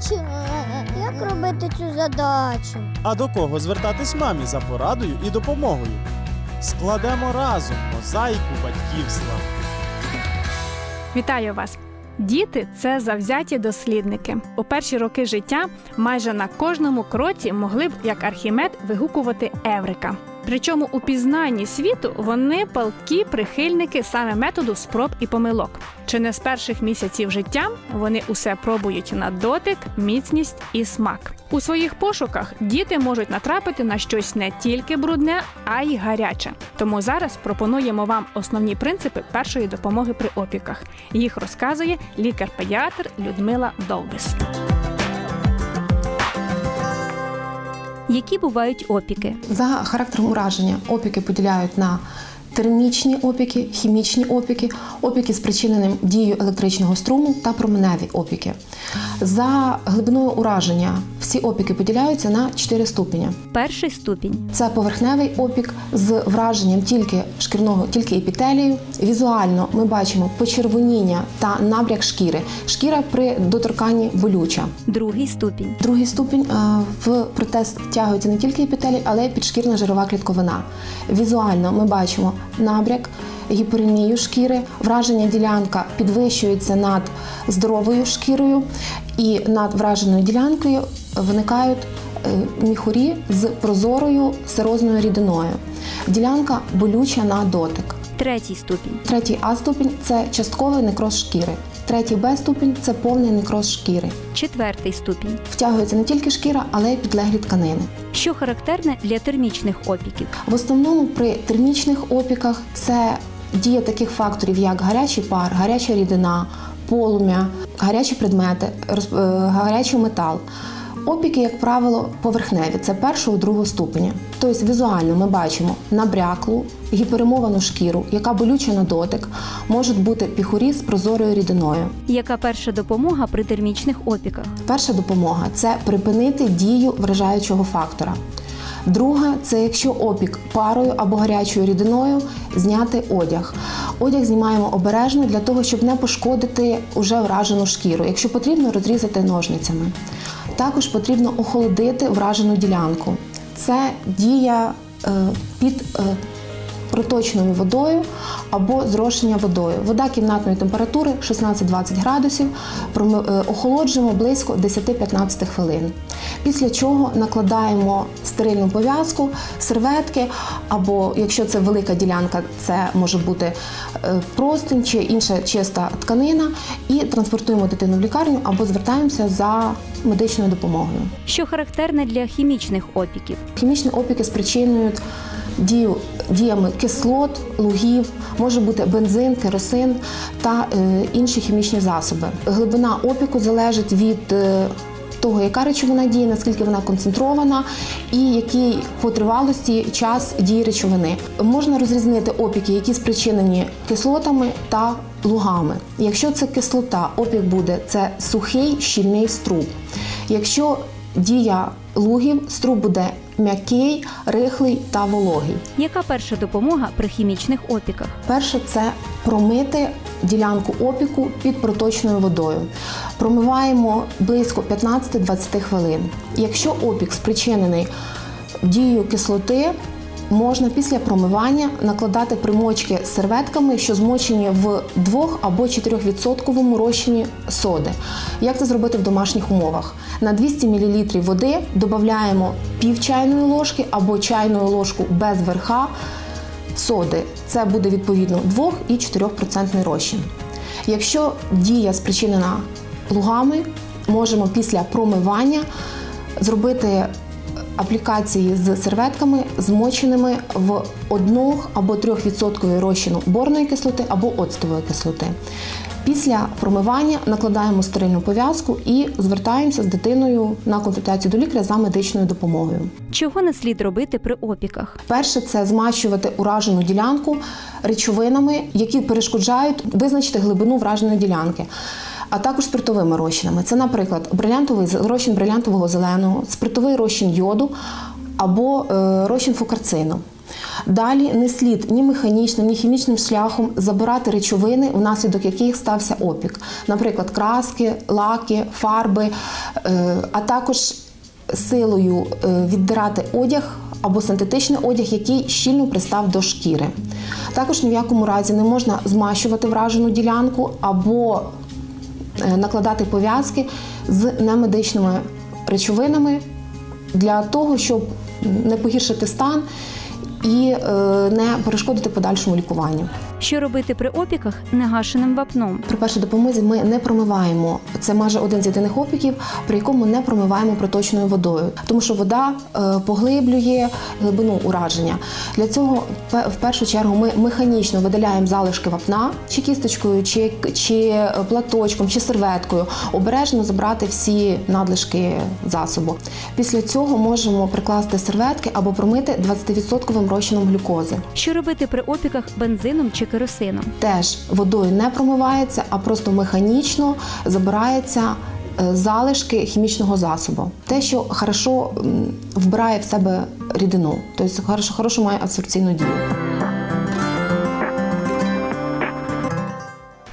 бачу. Як робити цю задачу? А до кого звертатись мамі за порадою і допомогою? Складемо разом мозаїку батьківства. Вітаю вас! Діти це завзяті дослідники. У перші роки життя майже на кожному кроці могли б, як Архімед, вигукувати Еврика. Причому у пізнанні світу вони палкі прихильники саме методу спроб і помилок. Чи не з перших місяців життя вони усе пробують на дотик, міцність і смак. У своїх пошуках діти можуть натрапити на щось не тільки брудне, а й гаряче. Тому зараз пропонуємо вам основні принципи першої допомоги при опіках. Їх розказує лікар-педіатр Людмила Довбис. Які бувають опіки? За характером ураження опіки поділяють на термічні опіки, хімічні опіки, опіки, спричиненим дією електричного струму та променеві опіки. За глибиною ураження всі опіки поділяються на 4 ступені. Перший ступінь, Це поверхневий опік з враженням тільки шкірного, тільки епітелію. Візуально ми бачимо почервоніння та набряк шкіри. Шкіра при доторканні болюча. другий ступінь, Другий ступінь е, в протез втягується не тільки епітелій, але й підшкірна жирова клітковина. Візуально ми бачимо набряк, гіперемію шкіри, враження ділянка підвищується над здоровою шкірою, і над враженою ділянкою виникають е, міхурі з прозорою серозною рідиною. Ділянка болюча на дотик. третій ступінь, Третій А ступінь це частковий некроз шкіри. Третій Б ступінь це повний некроз шкіри. четвертий ступінь. Втягується не тільки шкіра, але й підлеглі тканини. Що характерне для термічних опіків? В основному при термічних опіках це дія таких факторів, як гарячий пар, гаряча рідина, полум'я, гарячі предмети, е, гарячий метал. Опіки, як правило, поверхневі, це першого другого ступеня. Тобто візуально ми бачимо набряклу, гіперемовану шкіру, яка болюча на дотик, можуть бути піхурі з прозорою рідиною. Яка перша допомога при термічних опіках? Перша допомога це припинити дію вражаючого фактора. Друга це якщо опік парою або гарячою рідиною, зняти одяг. Одяг знімаємо обережно для того, щоб не пошкодити уже вражену шкіру. Якщо потрібно, розрізати ножницями. Також потрібно охолодити вражену ділянку. Це дія е, під е, проточною водою або зрошення водою. Вода кімнатної температури 16-20 градусів. Е, Охолоджуємо близько 10-15 хвилин. Після чого накладаємо стерильну пов'язку, серветки, або якщо це велика ділянка, це може бути е, простинь чи інша чиста тканина, і транспортуємо дитину в лікарню або звертаємося за медичною допомогою. Що характерне для хімічних опіків? Хімічні опіки спричинюють дію діями кислот, лугів, може бути бензин, керосин та е, інші хімічні засоби. Глибина опіку залежить від е, того, яка речовина діє, наскільки вона концентрована, і який по тривалості час дії речовини. Можна розрізнити опіки, які спричинені кислотами та лугами. Якщо це кислота, опік буде це сухий щільний струб. Якщо дія лугів, струб буде м'який, рихлий та вологий. Яка перша допомога при хімічних опіках? Перше це промити ділянку опіку під проточною водою. Промиваємо близько 15-20 хвилин. Якщо опік спричинений дією кислоти, можна після промивання накладати примочки серветками, що змочені в 2 або 4% розчині соди. Як це зробити в домашніх умовах? На 200 мл води додаємо пів чайної ложки або чайну ложку без верха соди. Це буде відповідно 2 і 4% розчин. Якщо дія спричинена лугами, можемо після промивання зробити аплікації з серветками, змоченими в 1 або 3% розчину борної кислоти або оцтової кислоти. Після промивання накладаємо стерильну пов'язку і звертаємося з дитиною на консультацію до лікаря за медичною допомогою. Чого не слід робити при опіках? Перше це змащувати уражену ділянку речовинами, які перешкоджають визначити глибину враженої ділянки. А також спиртовими розчинами. Це, наприклад, брилянтовий розчин брилянтового зеленого, спиртовий розчин йоду або е, розчин фукарцину. Далі не слід ні механічним, ні хімічним шляхом забирати речовини, внаслідок яких стався опік, наприклад, краски, лаки, фарби, е, а також силою е, віддирати одяг або синтетичний одяг, який щільно пристав до шкіри. Також ні в якому разі не можна змащувати вражену ділянку або накладати пов'язки з немедичними речовинами для того, щоб не погіршити стан і е, не перешкодити подальшому лікуванню. Що робити при опіках негашеним вапном? При першій допомозі ми не промиваємо. Це майже один з єдиних опіків, при якому не промиваємо проточною водою, тому що вода е, поглиблює глибину ураження. Для цього в першу чергу ми механічно видаляємо залишки вапна, чи кісточкою, чи, чи платочком, чи серветкою, обережно забрати всі надлишки засобу. Після цього можемо прикласти серветки або промити 20% розчином глюкози. Що робити при опіках бензином чи керосином? теж водою не промивається, а просто механічно забираються е, залишки хімічного засобу. Те, що хорошо вбирає в себе рідину, тобто хорошо, хорошо має абсорбційну дію.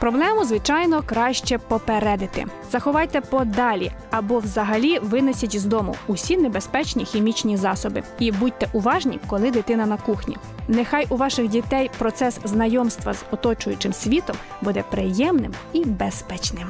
Проблему, звичайно, краще попередити. Заховайте подалі або взагалі винесіть з дому усі небезпечні хімічні засоби. І будьте уважні, коли дитина на кухні. Нехай у ваших дітей процес знайомства з оточуючим світом буде приємним і безпечним.